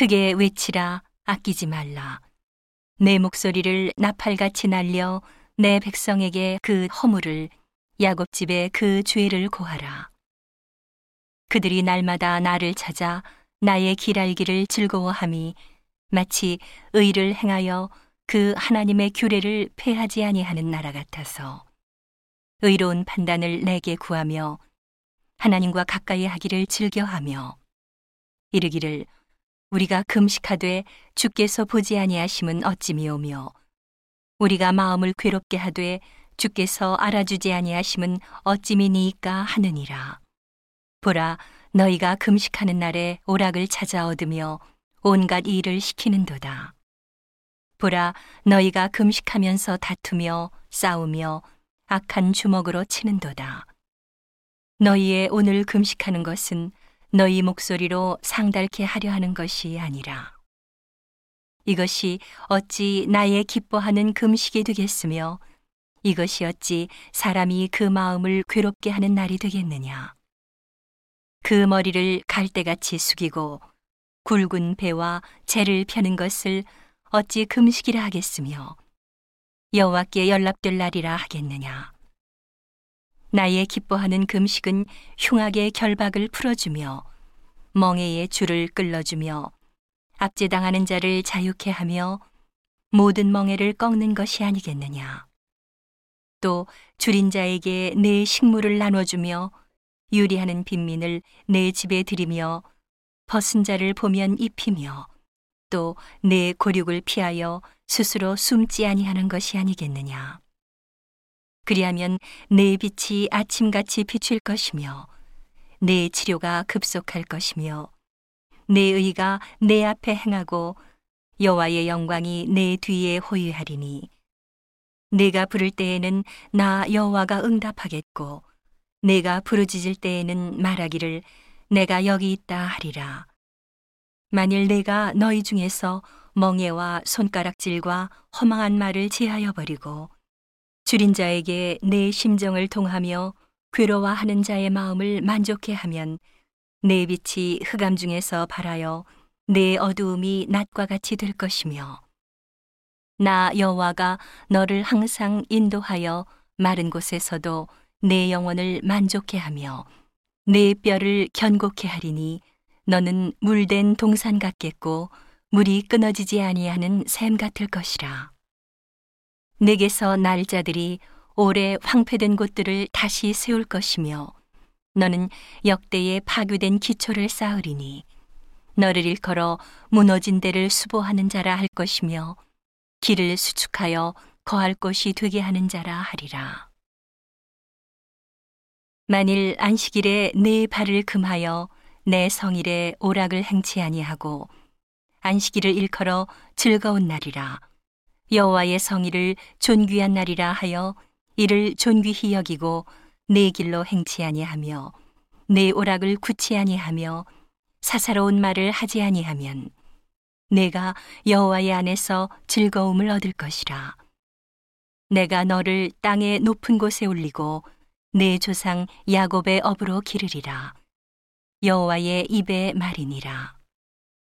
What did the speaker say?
크게 외치라 아끼지 말라. 내 목소리를 나팔같이 날려 내 백성에게 그 허물을 야곱 집에 그 죄를 고하라. 그들이 날마다 나를 찾아 나의 길 알기를 즐거워함이 마치 의를 행하여 그 하나님의 규례를 폐하지 아니하는 나라 같아서 의로운 판단을 내게 구하며 하나님과 가까이 하기를 즐겨하며 이르기를 우리가 금식하되 주께서 보지 아니하심은 어찌미오며? 우리가 마음을 괴롭게 하되 주께서 알아주지 아니하심은 어찌미니이까 하느니라? 보라 너희가 금식하는 날에 오락을 찾아 얻으며 온갖 일을 시키는도다. 보라 너희가 금식하면서 다투며 싸우며 악한 주먹으로 치는도다. 너희의 오늘 금식하는 것은 너희 목소리로 상달케 하려 하는 것이 아니라 이것이 어찌 나의 기뻐하는 금식이 되겠으며 이것이 어찌 사람이 그 마음을 괴롭게 하는 날이 되겠느냐. 그 머리를 갈대같이 숙이고 굵은 배와 재를 펴는 것을 어찌 금식이라 하겠으며 여호와께 연락될 날이라 하겠느냐. 나의 기뻐하는 금식은 흉악의 결박을 풀어주며 멍에의 줄을 끌어주며 압제당하는 자를 자유케 하며 모든 멍에를 꺾는 것이 아니겠느냐. 또 줄인 자에게 내 식물을 나눠주며 유리하는 빈민을 내 집에 들이며 벗은 자를 보면 입히며 또 내 고륙을 피하여 스스로 숨지 아니하는 것이 아니겠느냐. 그리하면 내 빛이 아침같이 비출 것이며 내 치료가 급속할 것이며 내 의가 내 앞에 행하고 여호와의 영광이 내 뒤에 호유하리니 내가 부를 때에는 나 여호와가 응답하겠고 내가 부르짖을 때에는 말하기를 내가 여기 있다 하리라. 만일 내가 너희 중에서 멍에와 손가락질과 허망한 말을 제하여 버리고 줄인 자에게 내 심정을 통하며 괴로워하는 자의 마음을 만족해 하면 내 빛이 흑암 중에서 발하여 내 어두움이 낮과 같이 될 것이며 나 여호와가 너를 항상 인도하여 마른 곳에서도 내 영혼을 만족해 하며 내 뼈를 견고케 하리니 너는 물된 동산 같겠고 물이 끊어지지 아니하는 샘 같을 것이라. 내게서 날자들이 오래 황폐된 곳들을 다시 세울 것이며 너는 역대에 파괴된 기초를 쌓으리니 너를 일컬어 무너진 데를 수보하는 자라 할 것이며 길을 수축하여 거할 곳이 되게 하는 자라 하리라. 만일 안식일에 내 발을 금하여 내 성일에 오락을 행치 아니하고 안식일을 일컬어 즐거운 날이라 여호와의 성일을 존귀한 날이라 하여 이를 존귀히 여기고 내 길로 행치 아니하며 내 오락을 굳지 아니하며 사사로운 말을 하지 아니하면 내가 여호와의 안에서 즐거움을 얻을 것이라. 내가 너를 땅의 높은 곳에 올리고 내 조상 야곱의 업으로 기르리라. 여호와의 입의 말이니라